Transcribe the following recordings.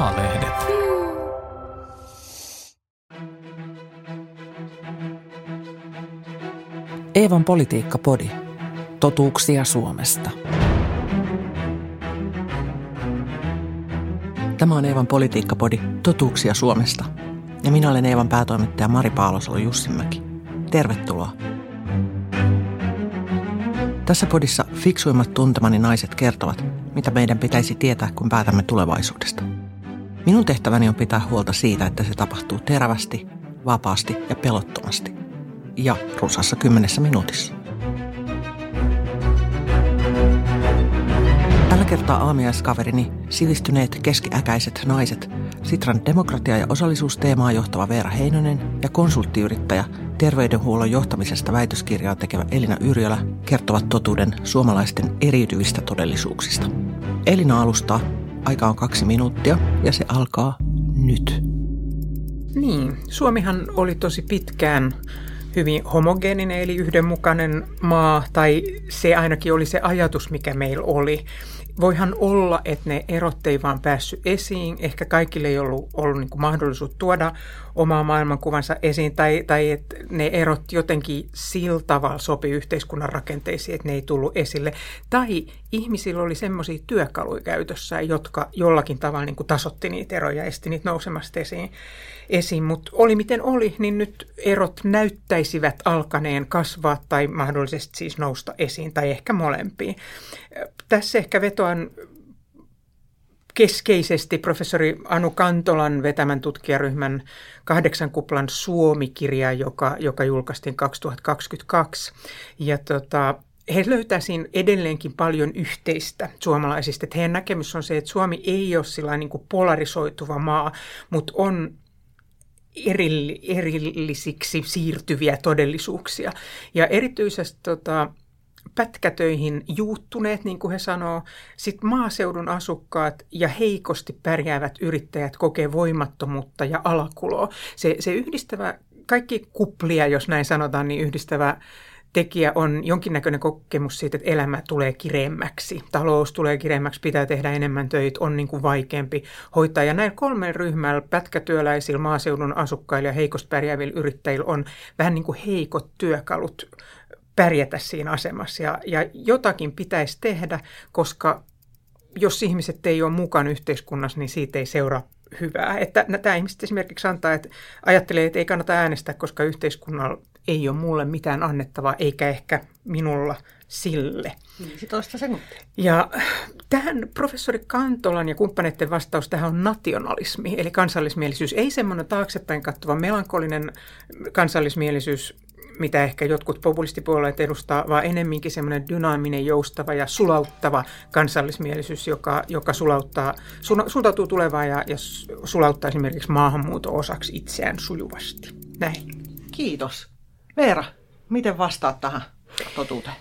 A-lehdet. Eevan politiikka-podi. Totuuksia Suomesta. Tämä on Eevan politiikkapodi Totuuksia Suomesta. Ja minä olen Eevan päätoimittaja Mari Paalosalo Jussinmäki. Tervetuloa. Tässä podissa fiksuimmat tuntemani naiset kertovat, mitä meidän pitäisi tietää, kun päätämme tulevaisuudesta. Minun tehtäväni on pitää huolta siitä, että se tapahtuu terävästi, vapaasti ja pelottomasti. Ja rusassa kymmenessä minuutissa. Tällä kertaa aamiaiskaverini sivistyneet keskiäkäiset naiset, Sitran demokratia- ja osallisuusteemaa johtava Veera Heinonen ja konsulttiyrittäjä terveydenhuollon johtamisesta väitöskirjaa tekevä Elina Yrjölä kertovat totuuden suomalaisten eriytyvistä todellisuuksista. Elina alustaa. Aika on kaksi minuuttia ja se alkaa nyt. Niin, Suomihan oli tosi pitkään hyvin homogeeninen eli yhdenmukainen maa, tai se ainakin oli se ajatus, mikä meillä oli. Voihan olla, että ne erot ei vaan päässyt esiin. Ehkä kaikille ei ollut, ollut niin kuin mahdollisuus tuoda omaa maailmankuvansa esiin, tai, tai että ne erot jotenkin sillä tavalla sopi yhteiskunnan rakenteisiin, että ne ei tullut esille. Tai ihmisillä oli semmoisia työkaluja käytössä, jotka jollakin tavalla niin kuin tasotti niitä eroja ja esti niitä nousemasta esiin. esiin. Mutta oli miten oli, niin nyt erot näyttäisivät alkaneen kasvaa tai mahdollisesti siis nousta esiin, tai ehkä molempiin. Tässä ehkä vetoan keskeisesti professori Anu Kantolan vetämän tutkijaryhmän kahdeksan kuplan Suomi-kirja, joka, joka julkaistiin 2022. Ja tota, he löytää siinä edelleenkin paljon yhteistä suomalaisista. Että heidän näkemys on se, että Suomi ei ole sillä niin kuin polarisoituva maa, mutta on erillisiksi siirtyviä todellisuuksia. Ja erityisesti tota, pätkätöihin juuttuneet, niin kuin he sanoo. Sitten maaseudun asukkaat ja heikosti pärjäävät yrittäjät kokee voimattomuutta ja alakuloa. Se, se yhdistävä, kaikki kuplia, jos näin sanotaan, niin yhdistävä tekijä on jonkinnäköinen kokemus siitä, että elämä tulee kireemmäksi. Talous tulee kireemmäksi, pitää tehdä enemmän töitä, on niin kuin vaikeampi hoitaa. Ja näin kolmen ryhmällä, pätkätyöläisillä, maaseudun asukkailla ja heikosti pärjäävillä yrittäjillä on vähän niin kuin heikot työkalut pärjätä siinä asemassa. Ja, ja jotakin pitäisi tehdä, koska jos ihmiset ei ole mukana yhteiskunnassa, niin siitä ei seuraa hyvää. Että tämä ihmiset esimerkiksi antaa, että ajattelee, että ei kannata äänestää, koska yhteiskunnalla ei ole mulle mitään annettavaa, eikä ehkä minulla sille. 15 sekuntia. Ja tähän professori Kantolan ja kumppaneiden vastaus tähän on nationalismi, eli kansallismielisyys. Ei semmoinen taaksepäin kattava melankolinen kansallismielisyys, mitä ehkä jotkut populistipuolueet edustaa, vaan enemminkin semmoinen dynaaminen, joustava ja sulauttava kansallismielisyys, joka, joka sulauttaa, suuntautuu tulevaan ja, ja sulauttaa esimerkiksi maahanmuuton osaksi itseään sujuvasti. Näin. Kiitos. Veera, miten vastaat tähän totuuteen?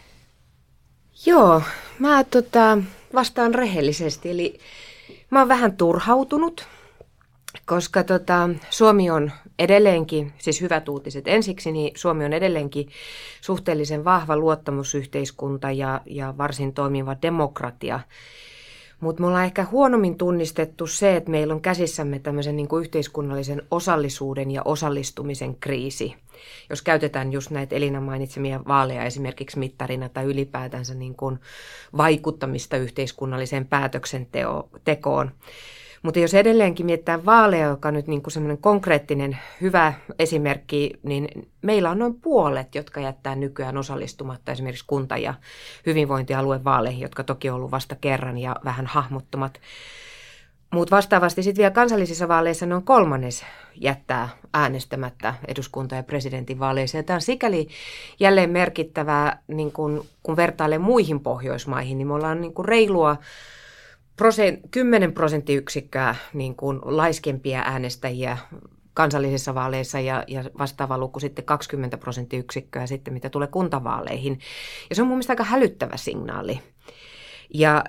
Joo, mä tota, vastaan rehellisesti. Eli mä oon vähän turhautunut, koska tota, Suomi on edelleenkin, siis hyvät uutiset ensiksi, niin Suomi on edelleenkin suhteellisen vahva luottamusyhteiskunta ja, ja varsin toimiva demokratia. Mutta me ollaan ehkä huonommin tunnistettu se, että meillä on käsissämme tämmöisen niin kuin yhteiskunnallisen osallisuuden ja osallistumisen kriisi. Jos käytetään just näitä Elina mainitsemia vaaleja esimerkiksi mittarina tai ylipäätänsä niin kuin vaikuttamista yhteiskunnalliseen päätöksentekoon. Mutta jos edelleenkin mietitään vaaleja, joka on nyt niin kuin semmoinen konkreettinen hyvä esimerkki, niin meillä on noin puolet, jotka jättää nykyään osallistumatta esimerkiksi kunta- ja hyvinvointialuevaaleihin, jotka toki on ollut vasta kerran ja vähän hahmottomat. Mutta vastaavasti sitten vielä kansallisissa vaaleissa noin kolmannes jättää äänestämättä eduskunta- ja presidentinvaaleissa. Ja tämä on sikäli jälleen merkittävää, niin kun, kun vertailee muihin Pohjoismaihin, niin me ollaan niin reilua prosent, 10 prosenttiyksikköä niin kuin laiskempia äänestäjiä kansallisissa vaaleissa ja, ja vastaava luku sitten 20 prosenttiyksikköä sitten, mitä tulee kuntavaaleihin. Ja se on mun mielestä aika hälyttävä signaali. Ja,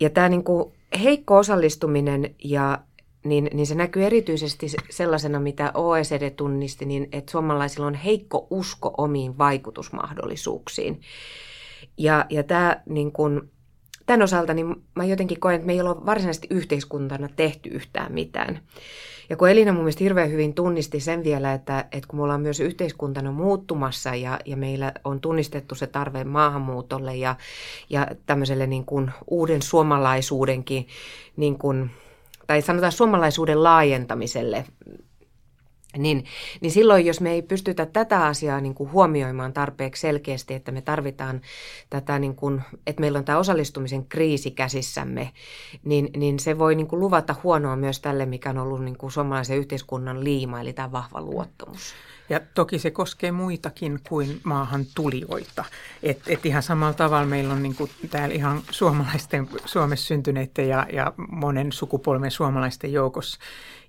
ja tämä niin kuin heikko osallistuminen ja niin, niin se näkyy erityisesti sellaisena, mitä OECD tunnisti, niin että suomalaisilla on heikko usko omiin vaikutusmahdollisuuksiin. Ja, ja tämä niin kuin, tämän osalta niin mä jotenkin koen, että me ei ole varsinaisesti yhteiskuntana tehty yhtään mitään. Ja kun Elina mun mielestä hirveän hyvin tunnisti sen vielä, että, että kun me ollaan myös yhteiskuntana muuttumassa ja, ja meillä on tunnistettu se tarve maahanmuutolle ja, ja tämmöiselle niin kuin uuden suomalaisuudenkin, niin kuin, tai sanotaan suomalaisuuden laajentamiselle niin, niin silloin, jos me ei pystytä tätä asiaa niin kuin huomioimaan tarpeeksi selkeästi, että me tarvitaan tätä, niin kuin, että meillä on tämä osallistumisen kriisi käsissämme, niin, niin se voi niin kuin luvata huonoa myös tälle, mikä on ollut niin kuin suomalaisen yhteiskunnan liima, eli tämä vahva luottamus. Ja toki se koskee muitakin kuin maahan tulijoita. Et, et ihan samalla tavalla meillä on niin kuin täällä ihan suomalaisten, Suomessa syntyneiden ja, ja monen sukupolven suomalaisten joukossa,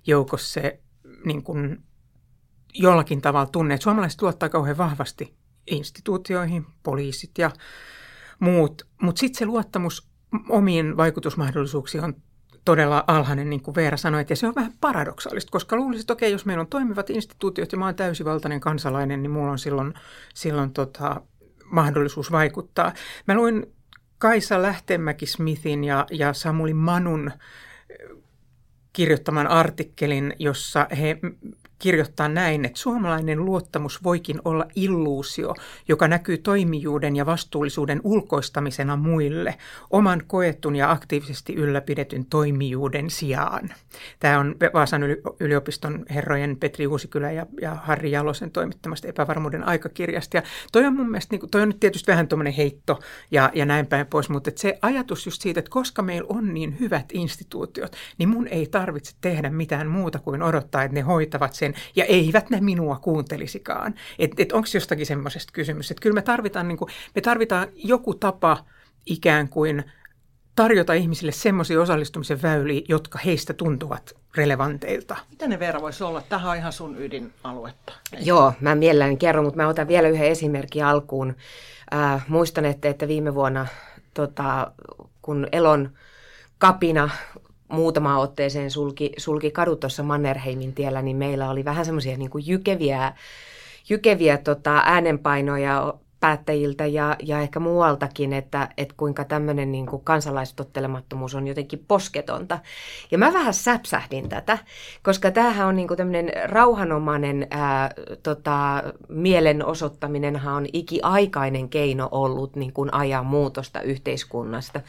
joukossa se niin kuin jollakin tavalla tunne, että suomalaiset luottaa kauhean vahvasti instituutioihin, poliisit ja muut, mutta sitten se luottamus omiin vaikutusmahdollisuuksiin on todella alhainen, niin kuin Veera sanoi, ja se on vähän paradoksaalista, koska luulisin, että okei, jos meillä on toimivat instituutiot ja mä oon täysivaltainen kansalainen, niin mulla on silloin, silloin tota, mahdollisuus vaikuttaa. Mä luin Kaisa Lähtemäki-Smithin ja, ja Samuli Manun kirjoittaman artikkelin, jossa he kirjoittaa näin, että suomalainen luottamus voikin olla illuusio, joka näkyy toimijuuden ja vastuullisuuden ulkoistamisena muille, oman koetun ja aktiivisesti ylläpidetyn toimijuuden sijaan. Tämä on Vaasan yliopiston herrojen Petri Uusikylä ja, ja Harri Jalosen toimittamasta epävarmuuden aikakirjasta. Ja toi on mun mielestä, niin toi on nyt tietysti vähän tuommoinen heitto ja, ja näin päin pois, mutta se ajatus just siitä, että koska meillä on niin hyvät instituutiot, niin mun ei tarvitse tehdä mitään muuta kuin odottaa, että ne hoitavat sen sen, ja eivät ne minua kuuntelisikaan. Että et onko jostakin semmoisesta kysymys, että kyllä me tarvitaan, niin kuin, me tarvitaan joku tapa ikään kuin tarjota ihmisille semmoisia osallistumisen väyliä, jotka heistä tuntuvat relevanteilta. Mitä ne Veera voisi olla? Tähän on ihan sun ydinaluetta. Ei. Joo, mä mielelläni kerron, mutta mä otan vielä yhden esimerkin alkuun. Äh, muistan, että, että viime vuonna, tota, kun Elon kapina muutamaan otteeseen sulki, sulki kadut tuossa Mannerheimin tiellä, niin meillä oli vähän semmoisia niin jykeviä, jykeviä tota, äänenpainoja päättäjiltä ja, ja ehkä muualtakin, että, että kuinka tämmöinen niin kuin kansalaistottelemattomuus on jotenkin posketonta. Ja mä vähän säpsähdin tätä, koska tämähän on niin kuin tämmöinen rauhanomainen ää, tota, mielenosoittaminenhan on ikiaikainen keino ollut niin kuin ajaa muutosta yhteiskunnasta.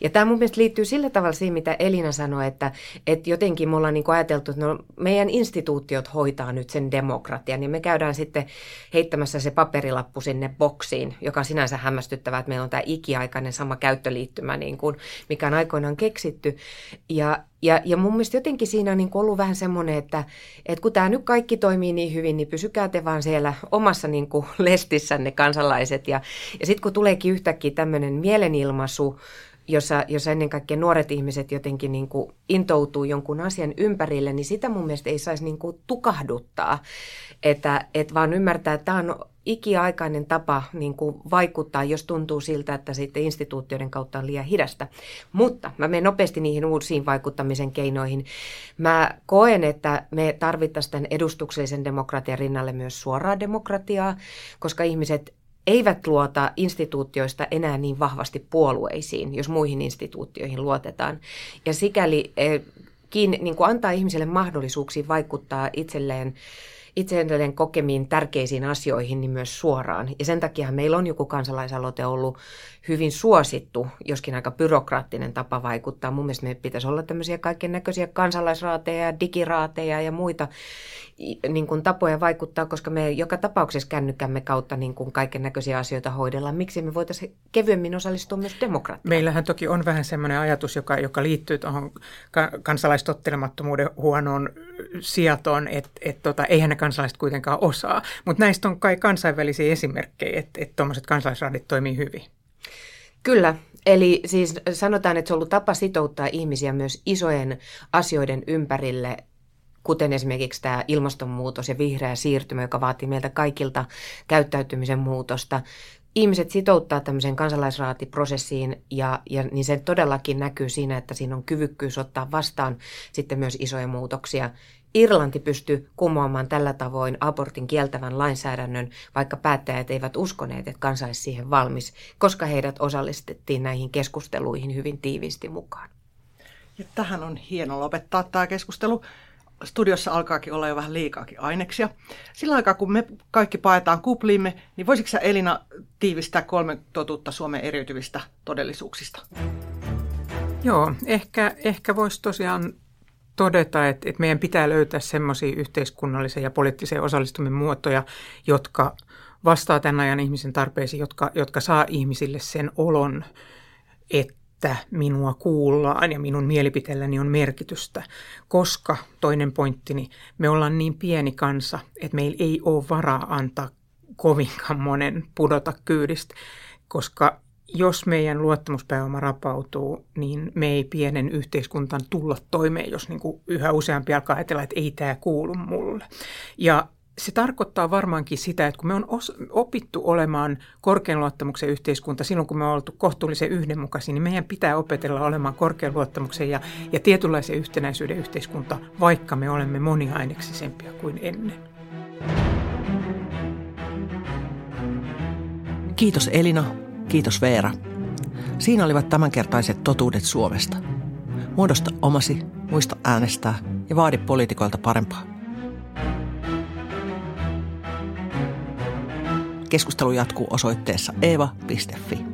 Ja tämä mun mielestä liittyy sillä tavalla siihen, mitä Elina sanoi, että, että jotenkin me ollaan niin kuin ajateltu, että no, meidän instituutiot hoitaa nyt sen demokratian, ja me käydään sitten heittämässä se paperilappu sinne boksiin boksiin, joka on sinänsä hämmästyttävää, että meillä on tämä ikiaikainen sama käyttöliittymä, niin kuin, mikä on aikoinaan keksitty. Ja, ja, ja mun mielestä jotenkin siinä on niin ollut vähän semmoinen, että, että kun tämä nyt kaikki toimii niin hyvin, niin pysykää te vaan siellä omassa niin kuin lestissänne kansalaiset. Ja, ja sitten kun tuleekin yhtäkkiä tämmöinen mielenilmaisu, jossa, jossa ennen kaikkea nuoret ihmiset jotenkin niin kuin intoutuu jonkun asian ympärille, niin sitä mun mielestä ei saisi niin kuin tukahduttaa, että, että vaan ymmärtää, että tämä on ikiaikainen tapa niin kuin vaikuttaa, jos tuntuu siltä, että sitten instituutioiden kautta on liian hidasta. Mutta mä menen nopeasti niihin uusiin vaikuttamisen keinoihin. Mä koen, että me tarvittaisiin tämän edustuksellisen demokratian rinnalle myös suoraa demokratiaa, koska ihmiset eivät luota instituutioista enää niin vahvasti puolueisiin, jos muihin instituutioihin luotetaan. Ja sikäli eh, niin kuin antaa ihmiselle mahdollisuuksia vaikuttaa itselleen itselleen kokemiin tärkeisiin asioihin niin myös suoraan. Ja sen takia meillä on joku kansalaisaloite ollut hyvin suosittu, joskin aika byrokraattinen tapa vaikuttaa. Mun mielestä meidän pitäisi olla tämmöisiä kaiken näköisiä kansalaisraateja, digiraateja ja muita niin kuin tapoja vaikuttaa, koska me joka tapauksessa kännykämme kautta niin kuin kaiken näköisiä asioita hoidellaan. Miksi me voitaisiin kevyemmin osallistua myös demokratiaan? Meillähän toki on vähän semmoinen ajatus, joka, joka liittyy tuohon kansalaistottelemattomuuden huonoon sijatoon, että et tota, eihän ne kansalaiset kuitenkaan osaa. Mutta näistä on kai kansainvälisiä esimerkkejä, että et tuommoiset kansalaisraadit toimii hyvin. Kyllä, eli siis sanotaan, että se on ollut tapa sitouttaa ihmisiä myös isojen asioiden ympärille kuten esimerkiksi tämä ilmastonmuutos ja vihreä siirtymä, joka vaatii meiltä kaikilta käyttäytymisen muutosta. Ihmiset sitouttaa tämmöiseen kansalaisraatiprosessiin ja, ja niin se todellakin näkyy siinä, että siinä on kyvykkyys ottaa vastaan sitten myös isoja muutoksia Irlanti pystyi kumoamaan tällä tavoin abortin kieltävän lainsäädännön, vaikka päättäjät eivät uskoneet, että kansa olisi siihen valmis, koska heidät osallistettiin näihin keskusteluihin hyvin tiiviisti mukaan. Ja tähän on hieno lopettaa tämä keskustelu. Studiossa alkaakin olla jo vähän liikaakin aineksia. Sillä aikaa, kun me kaikki paetaan kupliimme, niin voisitko sä Elina tiivistää kolme totuutta Suomen eriytyvistä todellisuuksista? Joo, ehkä, ehkä voisi tosiaan todeta, että, että meidän pitää löytää semmoisia yhteiskunnallisia ja poliittisia osallistumisen muotoja, jotka vastaa tämän ajan ihmisen tarpeisiin, jotka, jotka saa ihmisille sen olon, että minua kuullaan ja minun mielipiteelläni on merkitystä, koska toinen pointtini, me ollaan niin pieni kansa, että meillä ei ole varaa antaa kovinkaan monen pudota kyydistä, koska jos meidän luottamuspääoma rapautuu, niin me ei pienen yhteiskuntaan tulla toimeen, jos niin kuin yhä useampi alkaa ajatella, että ei tämä kuulu mulle. Ja se tarkoittaa varmaankin sitä, että kun me on opittu olemaan korkean luottamuksen yhteiskunta silloin, kun me on oltu kohtuullisen yhdenmukaisia, niin meidän pitää opetella olemaan korkean luottamuksen ja, ja tietynlaisen yhtenäisyyden yhteiskunta, vaikka me olemme moniaineksisempia kuin ennen. Kiitos Elina Kiitos Veera. Siinä olivat tämänkertaiset totuudet Suomesta. Muodosta omasi, muista äänestää ja vaadi poliitikoilta parempaa. Keskustelu jatkuu osoitteessa eeva.fi.